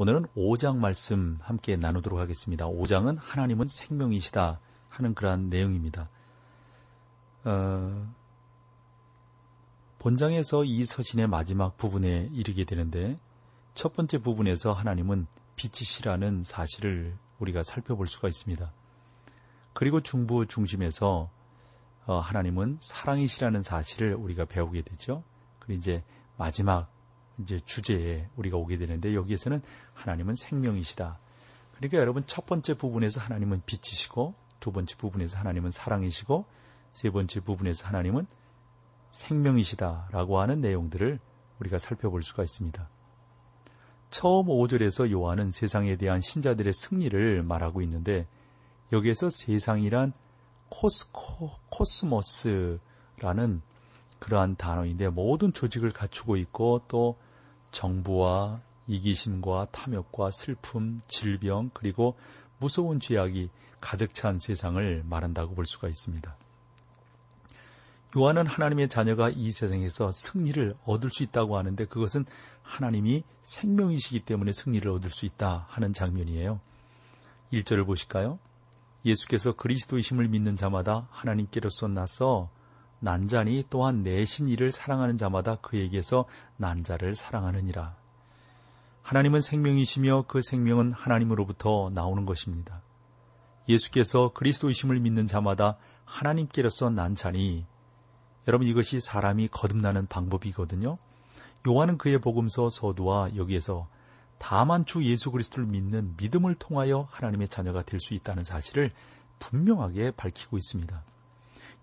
오늘은 5장 말씀 함께 나누도록 하겠습니다. 5장은 하나님은 생명이시다 하는 그러한 내용입니다. 어, 본장에서 이 서신의 마지막 부분에 이르게 되는데 첫 번째 부분에서 하나님은 빛이시라는 사실을 우리가 살펴볼 수가 있습니다. 그리고 중부 중심에서 어, 하나님은 사랑이시라는 사실을 우리가 배우게 되죠. 그리고 이제 마지막 이제 주제에 우리가 오게 되는데 여기에서는 하나님은 생명이시다. 그러니까 여러분 첫 번째 부분에서 하나님은 빛이시고 두 번째 부분에서 하나님은 사랑이시고 세 번째 부분에서 하나님은 생명이시다라고 하는 내용들을 우리가 살펴볼 수가 있습니다. 처음 5절에서 요한은 세상에 대한 신자들의 승리를 말하고 있는데 여기에서 세상이란 코스코, 코스모스라는 그러한 단어인데 모든 조직을 갖추고 있고 또 정부와 이기심과 탐욕과 슬픔, 질병 그리고 무서운 죄악이 가득 찬 세상을 말한다고 볼 수가 있습니다. 요한은 하나님의 자녀가 이 세상에서 승리를 얻을 수 있다고 하는데 그것은 하나님이 생명이시기 때문에 승리를 얻을 수 있다 하는 장면이에요. 1절을 보실까요? 예수께서 그리스도이심을 믿는 자마다 하나님께로서 나서 난자니 또한 내신 이를 사랑하는 자마다 그에게서 난자를 사랑하느니라. 하나님은 생명이시며 그 생명은 하나님으로부터 나오는 것입니다. 예수께서 그리스도이심을 믿는 자마다 하나님께로서 난자니 여러분 이것이 사람이 거듭나는 방법이거든요. 요한은 그의 복음서 서두와 여기에서 다만 주 예수 그리스도를 믿는 믿음을 통하여 하나님의 자녀가 될 수 있다는 사실을 분명하게 밝히고 있습니다.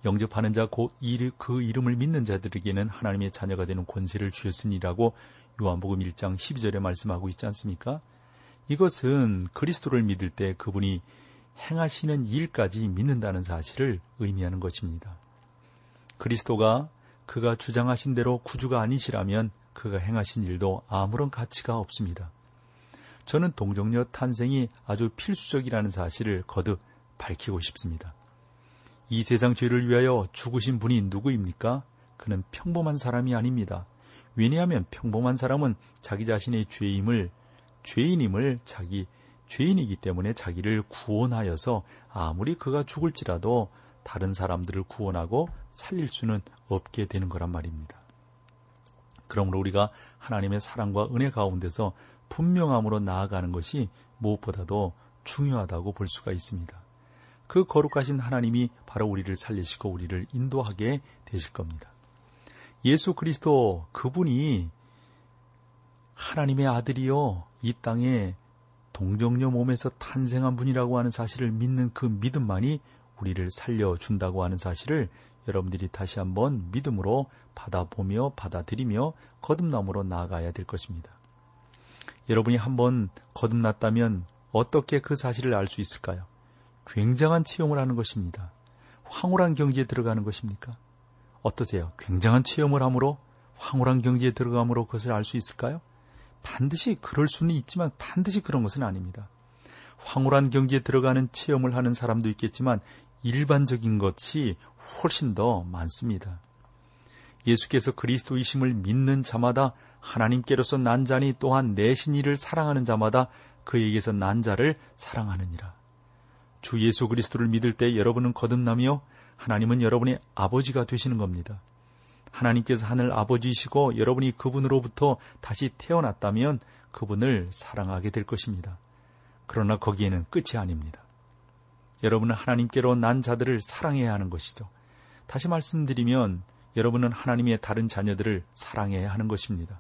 영접하는 자 곧 그 이름을 믿는 자들에게는 하나님의 자녀가 되는 권세를 주셨으니라고 요한복음 1장 12절에 말씀하고 있지 않습니까? 이것은 그리스도를 믿을 때 그분이 행하시는 일까지 믿는다는 사실을 의미하는 것입니다. 그리스도가 그가 주장하신 대로 구주가 아니시라면 그가 행하신 일도 아무런 가치가 없습니다. 저는 동정녀 탄생이 아주 필수적이라는 사실을 거듭 밝히고 싶습니다. 이 세상 죄를 위하여 죽으신 분이 누구입니까? 그는 평범한 사람이 아닙니다. 왜냐하면 평범한 사람은 자기 자신의 죄임을 죄인임을 자기 죄인이기 때문에 자기를 구원하여서 아무리 그가 죽을지라도 다른 사람들을 구원하고 살릴 수는 없게 되는 거란 말입니다. 그러므로 우리가 하나님의 사랑과 은혜 가운데서 분명함으로 나아가는 것이 무엇보다도 중요하다고 볼 수가 있습니다. 그 거룩하신 하나님이 바로 우리를 살리시고 우리를 인도하게 되실 겁니다. 예수 그리스도 그분이 하나님의 아들이요 이 땅에 동정녀 몸에서 탄생한 분이라고 하는 사실을 믿는 그 믿음만이 우리를 살려준다고 하는 사실을 여러분들이 다시 한번 믿음으로 받아보며 받아들이며 거듭남으로 나아가야 될 것입니다. 여러분이 한번 거듭났다면 어떻게 그 사실을 알 수 있을까요? 굉장한 체험을 하는 것입니다. 황홀한 경지에 들어가는 것입니까? 어떠세요? 굉장한 체험을 함으로 황홀한 경지에 들어감으로 그것을 알 수 있을까요? 반드시 그럴 수는 있지만 반드시 그런 것은 아닙니다. 황홀한 경지에 들어가는 체험을 하는 사람도 있겠지만 일반적인 것이 훨씬 더 많습니다. 예수께서 그리스도이심을 믿는 자마다 하나님께로서 난 자니 또한 내 신 이를 사랑하는 자마다 그에게서 난 자를 사랑하느니라. 주 예수 그리스도를 믿을 때 여러분은 거듭나며 하나님은 여러분의 아버지가 되시는 겁니다. 하나님께서 하늘 아버지이시고 여러분이 그분으로부터 다시 태어났다면 그분을 사랑하게 될 것입니다. 그러나 거기에는 끝이 아닙니다. 여러분은 하나님께로 난 자들을 사랑해야 하는 것이죠. 다시 말씀드리면 여러분은 하나님의 다른 자녀들을 사랑해야 하는 것입니다.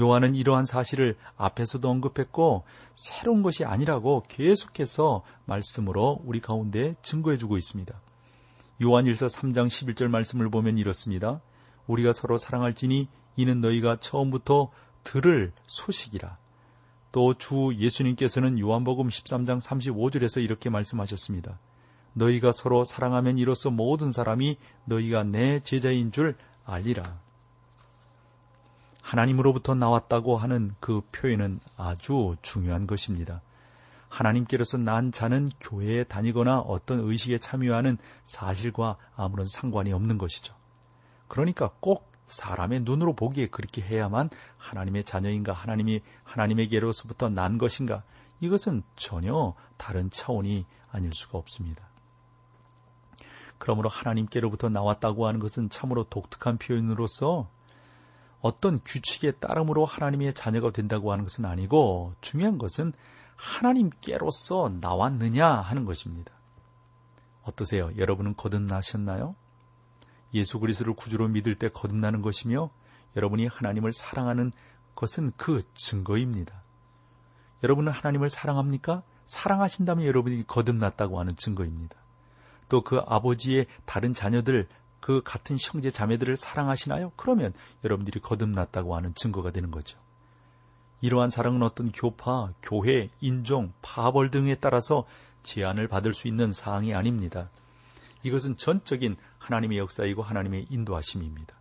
요한은 이러한 사실을 앞에서도 언급했고 새로운 것이 아니라고 계속해서 말씀으로 우리 가운데 증거해 주고 있습니다. 요한일서 3장 11절 말씀을 보면 이렇습니다. 우리가 서로 사랑할지니 이는 너희가 처음부터 들을 소식이라. 또 주 예수님께서는 요한복음 13장 35절에서 이렇게 말씀하셨습니다. 너희가 서로 사랑하면 이로써 모든 사람이 너희가 내 제자인 줄 알리라. 하나님으로부터 나왔다고 하는 그 표현은 아주 중요한 것입니다. 하나님께로서 난 자는 교회에 다니거나 어떤 의식에 참여하는 사실과 아무런 상관이 없는 것이죠. 그러니까 꼭 사람의 눈으로 보기에 그렇게 해야만 하나님의 자녀인가 하나님이 하나님에게로서부터 난 것인가 이것은 전혀 다른 차원이 아닐 수가 없습니다. 그러므로 하나님께로부터 나왔다고 하는 것은 참으로 독특한 표현으로서 어떤 규칙에 따름으로 하나님의 자녀가 된다고 하는 것은 아니고 중요한 것은 하나님께로서 나왔느냐 하는 것입니다. 어떠세요? 여러분은 거듭나셨나요? 예수 그리스도를 구주로 믿을 때 거듭나는 것이며 여러분이 하나님을 사랑하는 것은 그 증거입니다. 여러분은 하나님을 사랑합니까? 사랑하신다면 여러분이 거듭났다고 하는 증거입니다. 또 그 아버지의 다른 자녀들, 그 같은 형제 자매들을 사랑하시나요? 그러면 여러분들이 거듭났다고 하는 증거가 되는 거죠. 이러한 사랑은 어떤 교파, 교회, 인종, 파벌 등에 따라서 제한을 받을 수 있는 사항이 아닙니다. 이것은 전적인 하나님의 역사이고 하나님의 인도하심입니다.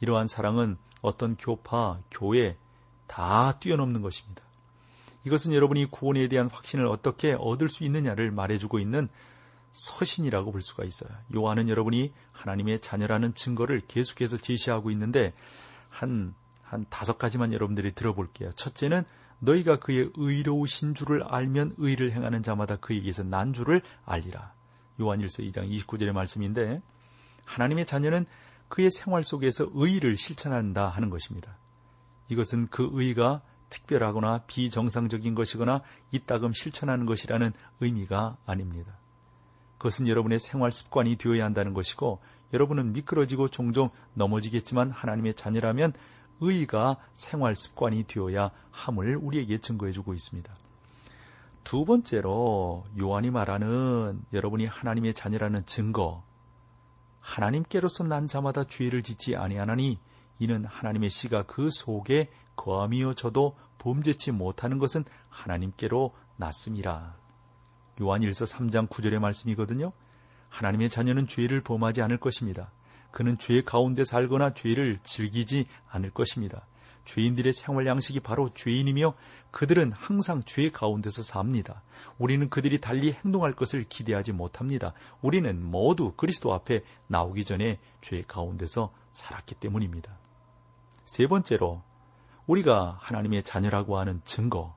이러한 사랑은 어떤 교파, 교회 다 뛰어넘는 것입니다. 이것은 여러분이 구원에 대한 확신을 어떻게 얻을 수 있느냐를 말해주고 있는 서신이라고 볼 수가 있어요. 요한은 여러분이 하나님의 자녀라는 증거를 계속해서 제시하고 있는데 한, 한 다섯 가지만 여러분들이 들어볼게요. 첫째는 너희가 그의 의로우신 줄을 알면 의를 행하는 자마다 그에게서 난 줄을 알리라. 요한 1서 2장 29절의 말씀인데 하나님의 자녀는 그의 생활 속에서 의를 실천한다 하는 것입니다. 이것은 그 의가 특별하거나 비정상적인 것이거나 이따금 실천하는 것이라는 의미가 아닙니다. 그것은 여러분의 생활 습관이 되어야 한다는 것이고 여러분은 미끄러지고 종종 넘어지겠지만 하나님의 자녀라면 의가 생활 습관이 되어야 함을 우리에게 증거해 주고 있습니다. 두 번째로 요한이 말하는 여러분이 하나님의 자녀라는 증거 하나님께로서 난 자마다 죄를 짓지 아니하나니 이는 하나님의 씨가 그 속에 거함이어 저도 범죄치 못하는 것은 하나님께로 났습니다. 요한일서 3장 9절의 말씀이거든요. 하나님의 자녀는 죄를 범하지 않을 것입니다. 그는 죄 가운데 살거나 죄를 즐기지 않을 것입니다. 죄인들의 생활 양식이 바로 죄인이며 그들은 항상 죄 가운데서 삽니다. 우리는 그들이 달리 행동할 것을 기대하지 못합니다. 우리는 모두 그리스도 앞에 나오기 전에 죄 가운데서 살았기 때문입니다. 세 번째로 우리가 하나님의 자녀라고 하는 증거.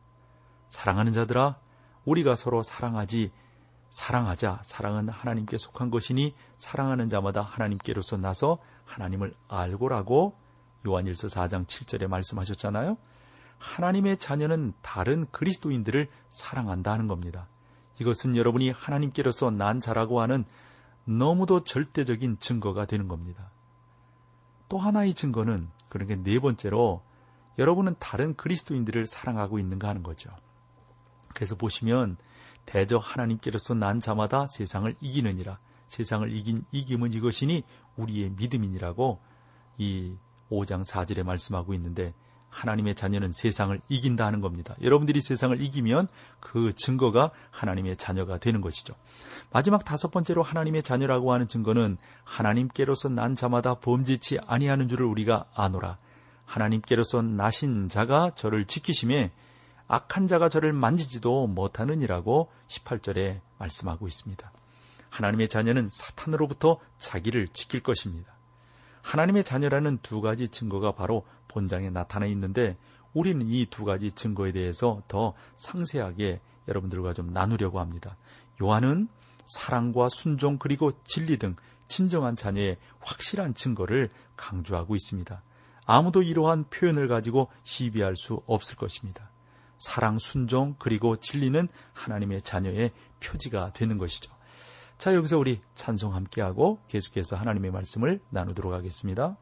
사랑하는 자들아 우리가 서로 사랑하지 사랑하자. 사랑은 하나님께 속한 것이니 사랑하는 자마다 하나님께로서 나서 하나님을 알고라고 요한일서 4장 7절에 말씀하셨잖아요. 하나님의 자녀는 다른 그리스도인들을 사랑한다는 겁니다. 이것은 여러분이 하나님께로서 난 자라고 하는 너무도 절대적인 증거가 되는 겁니다. 또 하나의 증거는 그러니까 네 번째로 여러분은 다른 그리스도인들을 사랑하고 있는가 하는 거죠. 그래서 보시면 대저 하나님께로서 난 자마다 세상을 이기느니라. 세상을 이긴 이김은 이것이니 우리의 믿음이니라고 이 5장 4절에 말씀하고 있는데 하나님의 자녀는 세상을 이긴다 하는 겁니다. 여러분들이 세상을 이기면 그 증거가 하나님의 자녀가 되는 것이죠. 마지막 다섯 번째로 하나님의 자녀라고 하는 증거는 하나님께로서 난 자마다 범죄치 아니하는 줄을 우리가 아노라. 하나님께로서 나신 자가 저를 지키심에 악한 자가 저를 만지지도 못하느니라고 18절에 말씀하고 있습니다. 하나님의 자녀는 사탄으로부터 자기를 지킬 것입니다. 하나님의 자녀라는 두 가지 증거가 바로 본장에 나타나 있는데 우리는 이 두 가지 증거에 대해서 더 상세하게 여러분들과 좀 나누려고 합니다. 요한은 사랑과 순종 그리고 진리 등 진정한 자녀의 확실한 증거를 강조하고 있습니다. 아무도 이러한 표현을 가지고 시비할 수 없을 것입니다. 사랑, 순종, 그리고 진리는 하나님의 자녀의 표지가 되는 것이죠. 자, 여기서 우리 찬송 함께하고 계속해서 하나님의 말씀을 나누도록 하겠습니다.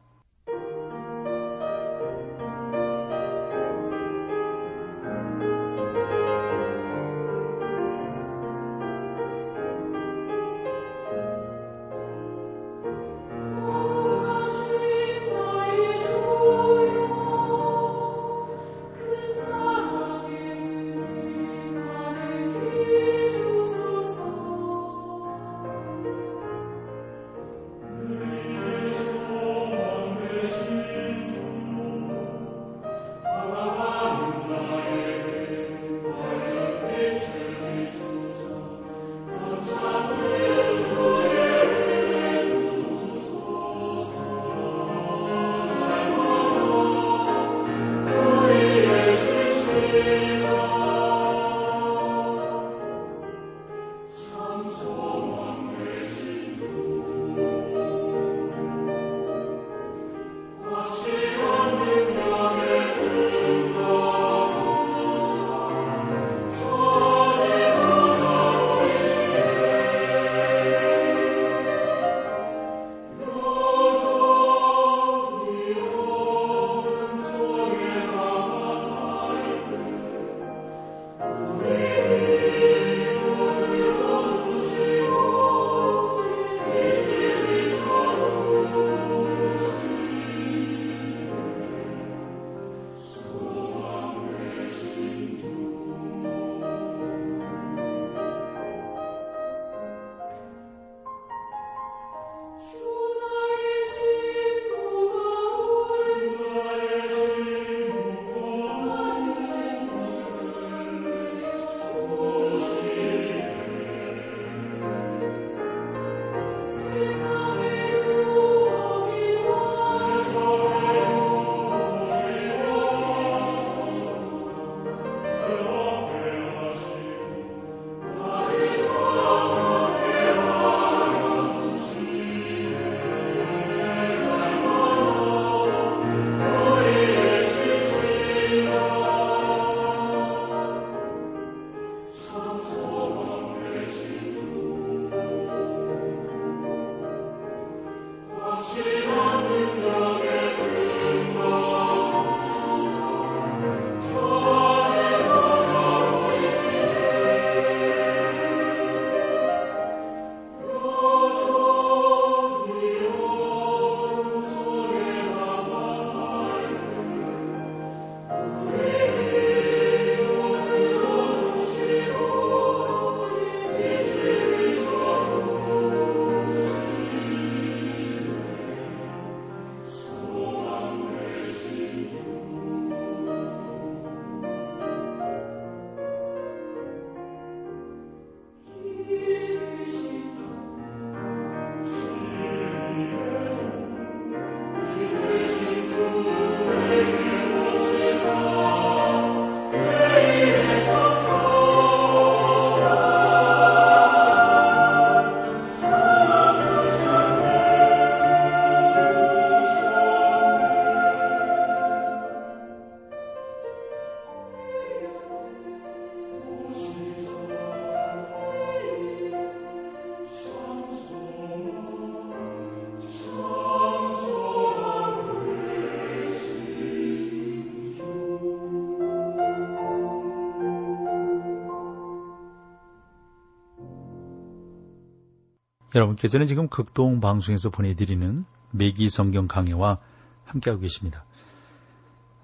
여러분께서는 지금 극동 방송에서 보내드리는 매기 성경 강해와 함께하고 계십니다.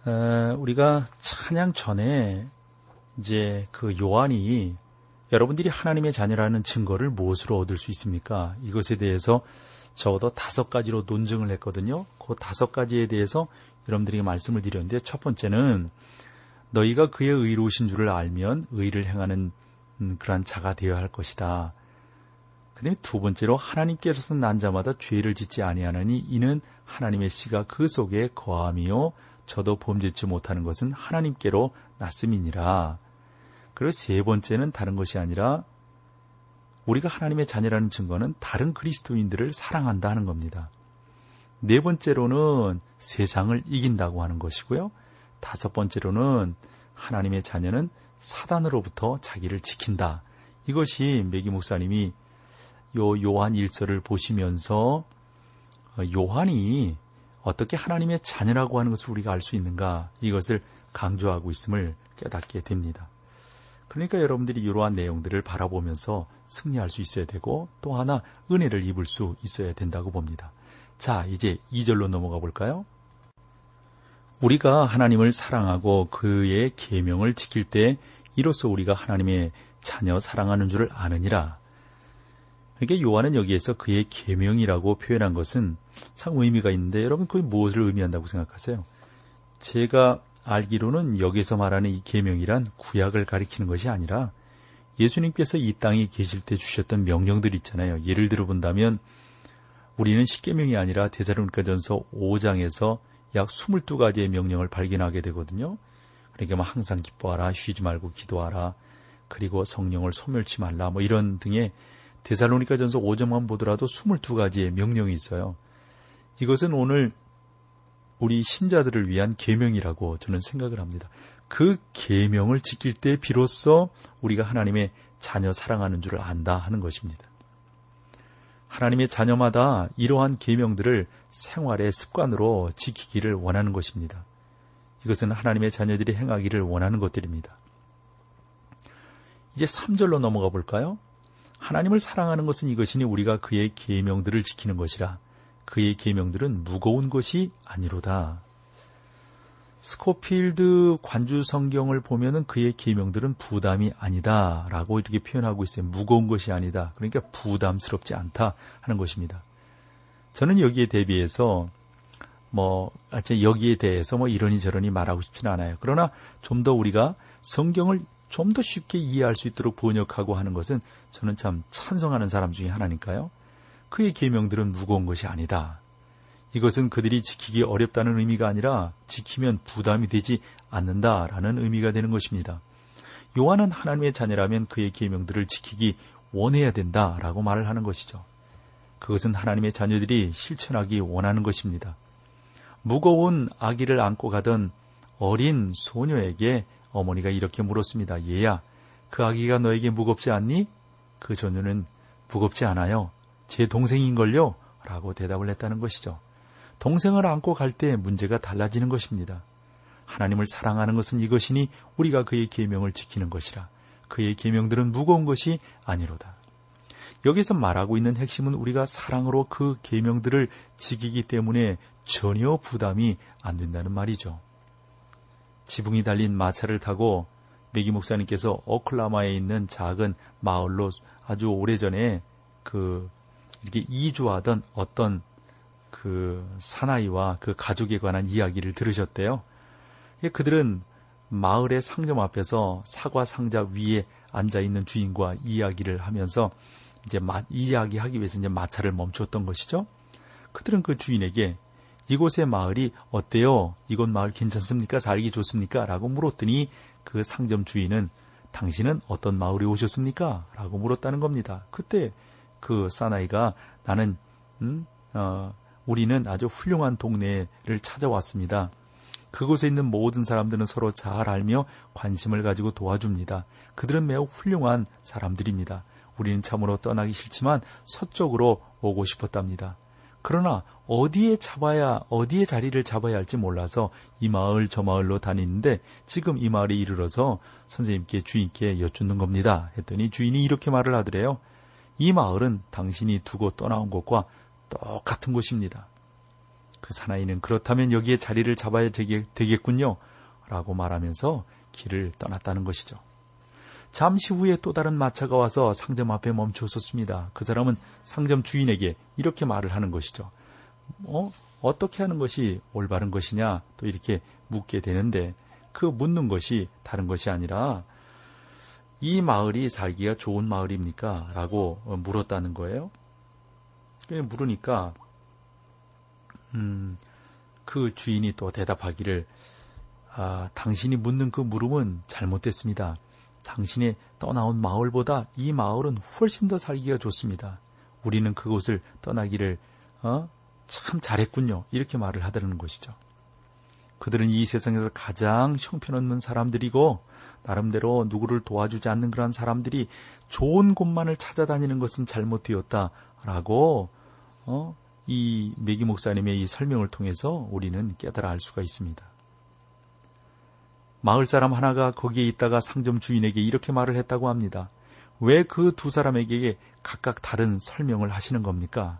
어, 우리가 찬양 전에 이제 그 요한이 여러분들이 하나님의 자녀라는 증거를 무엇으로 얻을 수 있습니까? 이것에 대해서 적어도 다섯 가지로 논증을 했거든요. 그 다섯 가지에 대해서 여러분들에게 말씀을 드렸는데 첫 번째는 너희가 그의 의로우신 줄을 알면 의를 행하는 음, 그러한 자가 되어야 할 것이다. 그 다음에 두 번째로 하나님께서 난 자마다 죄를 짓지 아니하느니 이는 하나님의 씨가 그 속에 거함이요 저도 범죄치 못하는 것은 하나님께로 났음이니라. 그리고 세 번째는 다른 것이 아니라 우리가 하나님의 자녀라는 증거는 다른 그리스도인들을 사랑한다 하는 겁니다. 네 번째로는 세상을 이긴다고 하는 것이고요. 다섯 번째로는 하나님의 자녀는 사단으로부터 자기를 지킨다. 이것이 메기 목사님이 요 요한 일서를 보시면서 어, 요한이 어떻게 하나님의 자녀라고 하는 것을 우리가 알 수 있는가 이것을 강조하고 있음을 깨닫게 됩니다. 그러니까 여러분들이 이러한 내용들을 바라보면서 승리할 수 있어야 되고 또 하나 은혜를 입을 수 있어야 된다고 봅니다. 자, 이제 2절로 넘어가 볼까요? 우리가 하나님을 사랑하고 그의 계명을 지킬 때 이로써 우리가 하나님의 자녀 사랑하는 줄을 아느니라. 그러니까 요한은 여기에서 그의 계명이라고 표현한 것은 참 의미가 있는데 여러분 그게 무엇을 의미한다고 생각하세요? 제가 알기로는 여기서 말하는 이 계명이란 구약을 가리키는 것이 아니라 예수님께서 이 땅에 계실 때 주셨던 명령들 있잖아요. 예를 들어 본다면 우리는 십계명이 아니라 대사로니까전서 5장에서 약 22가지의 명령을 발견하게 되거든요. 그러니까 뭐 항상 기뻐하라, 쉬지 말고 기도하라, 그리고 성령을 소멸치 말라, 뭐 이런 등의 데살로니가 전서 5점만 보더라도 22가지의 명령이 있어요. 이것은 오늘 우리 신자들을 위한 계명이라고 저는 생각을 합니다. 그 계명을 지킬 때 비로소 우리가 하나님의 자녀 사랑하는 줄을 안다 하는 것입니다. 하나님의 자녀마다 이러한 계명들을 생활의 습관으로 지키기를 원하는 것입니다. 이것은 하나님의 자녀들이 행하기를 원하는 것들입니다. 이제 3절로 넘어가 볼까요? 하나님을 사랑하는 것은 이것이니 우리가 그의 계명들을 지키는 것이라 그의 계명들은 무거운 것이 아니로다. 스코필드 관주 성경을 보면은 그의 계명들은 부담이 아니다라고 이렇게 표현하고 있어요. 무거운 것이 아니다. 그러니까 부담스럽지 않다 하는 것입니다. 저는 여기에 대비해서 뭐 여기에 대해서 뭐 이러니 저러니 말하고 싶지는 않아요. 그러나 좀 더 우리가 성경을 좀 더 쉽게 이해할 수 있도록 번역하고 하는 것은 저는 참 찬성하는 사람 중에 하나니까요. 그의 계명들은 무거운 것이 아니다. 이것은 그들이 지키기 어렵다는 의미가 아니라 지키면 부담이 되지 않는다라는 의미가 되는 것입니다. 요한은 하나님의 자녀라면 그의 계명들을 지키기 원해야 된다라고 말을 하는 것이죠. 그것은 하나님의 자녀들이 실천하기 원하는 것입니다. 무거운 아기를 안고 가던 어린 소녀에게 어머니가 이렇게 물었습니다. 얘야, 그 아기가 너에게 무겁지 않니? 그 소녀는 무겁지 않아요. 제 동생인걸요? 라고 대답을 했다는 것이죠. 동생을 안고 갈 때 문제가 달라지는 것입니다. 하나님을 사랑하는 것은 이것이니 우리가 그의 계명을 지키는 것이라. 그의 계명들은 무거운 것이 아니로다. 여기서 말하고 있는 핵심은 우리가 사랑으로 그 계명들을 지키기 때문에 전혀 부담이 안 된다는 말이죠. 지붕이 달린 마차를 타고 메기 목사님께서 오클라마에 있는 작은 마을로 아주 오래전에 그 이렇게 이주하던 어떤 그 사나이와 그 가족에 관한 이야기를 들으셨대요. 그들은 마을의 상점 앞에서 사과 상자 위에 앉아 있는 주인과 이야기를 하면서 이제 마, 이야기하기 위해서 이제 마차를 멈췄던 것이죠. 그들은 그 주인에게 이곳의 마을이 어때요? 이곳 마을 괜찮습니까? 살기 좋습니까? 라고 물었더니 그 상점 주인은 당신은 어떤 마을에 오셨습니까? 라고 물었다는 겁니다. 그때 그 사나이가 나는 음, 어, 우리는 아주 훌륭한 동네를 찾아왔습니다. 그곳에 있는 모든 사람들은 서로 잘 알며 관심을 가지고 도와줍니다. 그들은 매우 훌륭한 사람들입니다. 우리는 참으로 떠나기 싫지만 서쪽으로 오고 싶었답니다. 그러나 어디에 잡아야 어디에 자리를 잡아야 할지 몰라서 이 마을 저 마을로 다니는데 지금 이 마을에 이르러서 선생님께 주인께 여쭙는 겁니다. 했더니 주인이 이렇게 말을 하더래요. 이 마을은 당신이 두고 떠나온 곳과 똑같은 곳입니다. 그 사나이는 그렇다면 여기에 자리를 잡아야 되겠군요. 라고 말하면서 길을 떠났다는 것이죠. 잠시 후에 또 다른 마차가 와서 상점 앞에 멈춰 섰습니다. 그 사람은 상점 주인에게 이렇게 말을 하는 것이죠. 어? 어떻게 하는 것이 올바른 것이냐? 또 이렇게 묻게 되는데 그 묻는 것이 다른 것이 아니라 이 마을이 살기가 좋은 마을입니까? 라고 물었다는 거예요. 물으니까 음, 그 주인이 또 대답하기를 아, 당신이 묻는 그 물음은 잘못됐습니다. 당신이 떠나온 마을보다 이 마을은 훨씬 더 살기가 좋습니다. 우리는 그곳을 떠나기를 어? 참 잘했군요. 이렇게 말을 하더라는 것이죠. 그들은 이 세상에서 가장 형편없는 사람들이고 나름대로 누구를 도와주지 않는 그러한 사람들이 좋은 곳만을 찾아다니는 것은 잘못되었다라고 어? 이 메기 목사님의 이 설명을 통해서 우리는 깨달아 알 수가 있습니다. 마을 사람 하나가 거기에 있다가 상점 주인에게 이렇게 말을 했다고 합니다. 왜 그 두 사람에게 각각 다른 설명을 하시는 겁니까?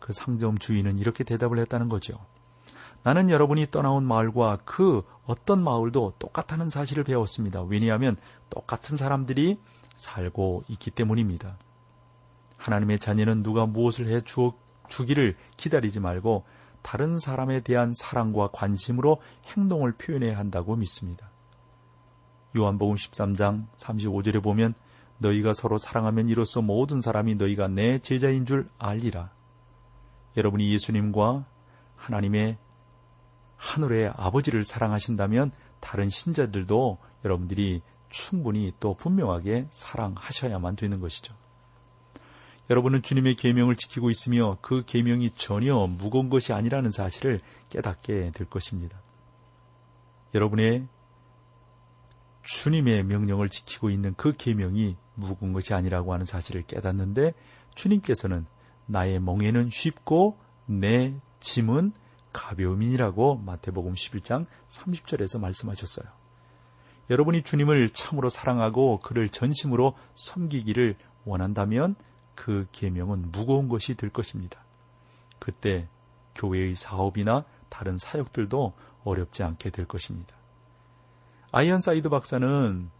그 상점 주인은 이렇게 대답을 했다는 거죠. 나는 여러분이 떠나온 마을과 그 어떤 마을도 똑같다는 사실을 배웠습니다. 왜냐하면 똑같은 사람들이 살고 있기 때문입니다. 하나님의 자녀는 누가 무엇을 해 주기를 기다리지 말고 다른 사람에 대한 사랑과 관심으로 행동을 표현해야 한다고 믿습니다. 요한복음 13장 35절에 보면 너희가 서로 사랑하면 이로써 모든 사람이 너희가 내 제자인 줄 알리라. 여러분이 예수님과 하나님의 하늘의 아버지를 사랑하신다면 다른 신자들도 여러분들이 충분히 또 분명하게 사랑하셔야만 되는 것이죠. 여러분은 주님의 계명을 지키고 있으며 그 계명이 전혀 무거운 것이 아니라는 사실을 깨닫게 될 것입니다. 여러분의 주님의 명령을 지키고 있는 그 계명이 무거운 것이 아니라고 하는 사실을 깨닫는데 주님께서는 나의 멍에는 쉽고 내 짐은 가벼움이라고 마태복음 11장 30절에서 말씀하셨어요. 여러분이 주님을 참으로 사랑하고 그를 전심으로 섬기기를 원한다면 그 계명은 무거운 것이 될 것입니다. 그때 교회의 사업이나 다른 사역들도 어렵지 않게 될 것입니다. 아이언 사이드 박사는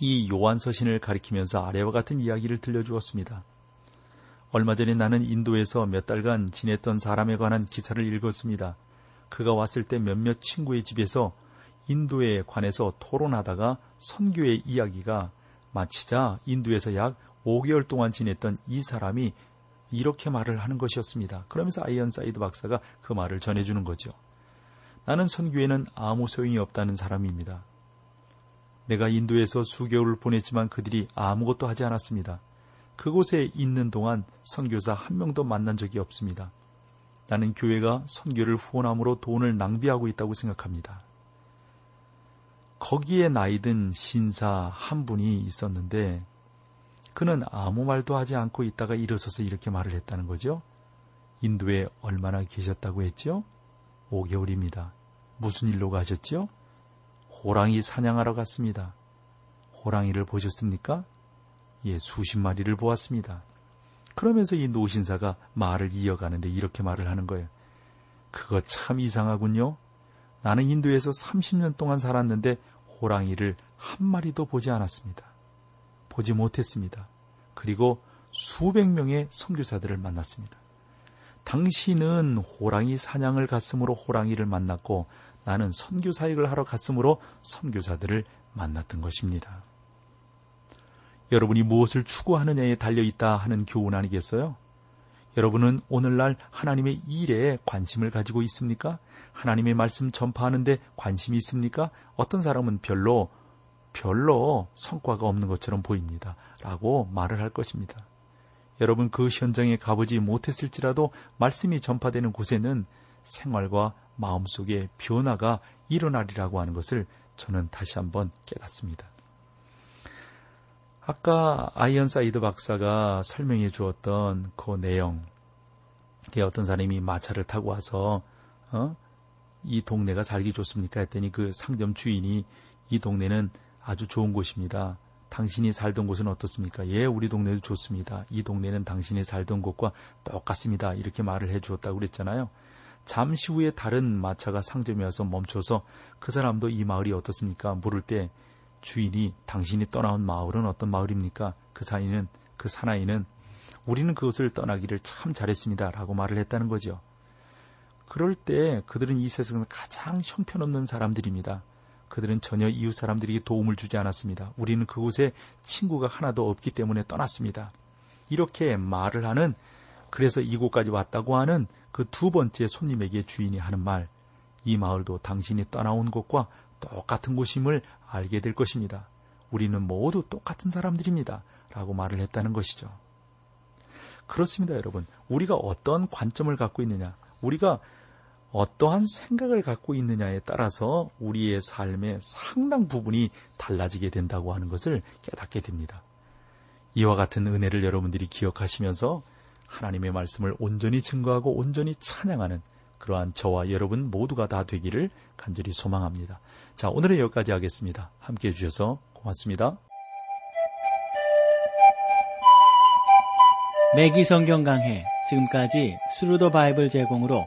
이 요한 서신을 가리키면서 아래와 같은 이야기를 들려주었습니다. 얼마 전에 나는 인도에서 몇 달간 지냈던 사람에 관한 기사를 읽었습니다. 그가 왔을 때 몇몇 친구의 집에서 인도에 관해서 토론하다가 선교의 이야기가 마치자 인도에서 약 5개월 동안 지냈던 이 사람이 이렇게 말을 하는 것이었습니다. 그러면서 아이언 사이드 박사가 그 말을 전해주는 거죠. 나는 선교에는 아무 소용이 없다는 사람입니다. 내가 인도에서 수개월을 보냈지만 그들이 아무것도 하지 않았습니다. 그곳에 있는 동안 선교사 한 명도 만난 적이 없습니다. 나는 교회가 선교를 후원함으로 돈을 낭비하고 있다고 생각합니다. 거기에 나이든 신사 한 분이 있었는데 그는 아무 말도 하지 않고 있다가 일어서서 이렇게 말을 했다는 거죠. 인도에 얼마나 계셨다고 했죠? 5개월입니다. 무슨 일로 가셨죠? 호랑이 사냥하러 갔습니다. 호랑이를 보셨습니까? 예, 수십 마리를 보았습니다. 그러면서 이 노신사가 말을 이어가는데 이렇게 말을 하는 거예요. 그거 참 이상하군요. 나는 인도에서 30년 동안 살았는데 호랑이를 한 마리도 보지 않았습니다. 보지 못했습니다. 그리고 수백 명의 선교사들을 만났습니다. 당신은 호랑이 사냥을 갔으므로 호랑이를 만났고 나는 선교 사역을 하러 갔으므로 선교사들을 만났던 것입니다. 여러분이 무엇을 추구하느냐에 달려 있다 하는 교훈 아니겠어요? 여러분은 오늘날 하나님의 일에 관심을 가지고 있습니까? 하나님의 말씀 전파하는데 관심이 있습니까? 어떤 사람은 별로, 별로 성과가 없는 것처럼 보입니다. 라고 말을 할 것입니다. 여러분 그 현장에 가보지 못했을지라도 말씀이 전파되는 곳에는 생활과 마음속에 변화가 일어나리라고 하는 것을 저는 다시 한번 깨닫습니다. 아까 아이언 사이드 박사가 설명해 주었던 그 내용, 어떤 사람이 마차를 타고 와서 어? 이 동네가 살기 좋습니까? 했더니 그 상점 주인이 이 동네는 아주 좋은 곳입니다. 당신이 살던 곳은 어떻습니까? 예, 우리 동네도 좋습니다. 이 동네는 당신이 살던 곳과 똑같습니다. 이렇게 말을 해 주었다고 그랬잖아요. 잠시 후에 다른 마차가 상점에 와서 멈춰서 그 사람도 이 마을이 어떻습니까? 물을 때 주인이 당신이 떠나온 마을은 어떤 마을입니까? 그 사이는 그 사나이는 우리는 그것을 떠나기를 참 잘했습니다. 라고 말을 했다는 거죠. 그럴 때 그들은 이 세상에서 가장 형편없는 사람들입니다. 그들은 전혀 이웃 사람들에게 도움을 주지 않았습니다. 우리는 그곳에 친구가 하나도 없기 때문에 떠났습니다. 이렇게 말을 하는 그래서 이곳까지 왔다고 하는 그 두 번째 손님에게 주인이 하는 말, 이 마을도 당신이 떠나온 곳과 똑같은 곳임을 알게 될 것입니다. 우리는 모두 똑같은 사람들입니다. 라고 말을 했다는 것이죠. 그렇습니다, 여러분. 우리가 어떤 관점을 갖고 있느냐, 우리가 어떠한 생각을 갖고 있느냐에 따라서 우리의 삶의 상당 부분이 달라지게 된다고 하는 것을 깨닫게 됩니다. 이와 같은 은혜를 여러분들이 기억하시면서 하나님의 말씀을 온전히 증거하고 온전히 찬양하는 그러한 저와 여러분 모두가 다 되기를 간절히 소망합니다. 자, 오늘은 여기까지 하겠습니다. 함께 해주셔서 고맙습니다. 매기 성경 강해 지금까지 Thru the Bible 제공으로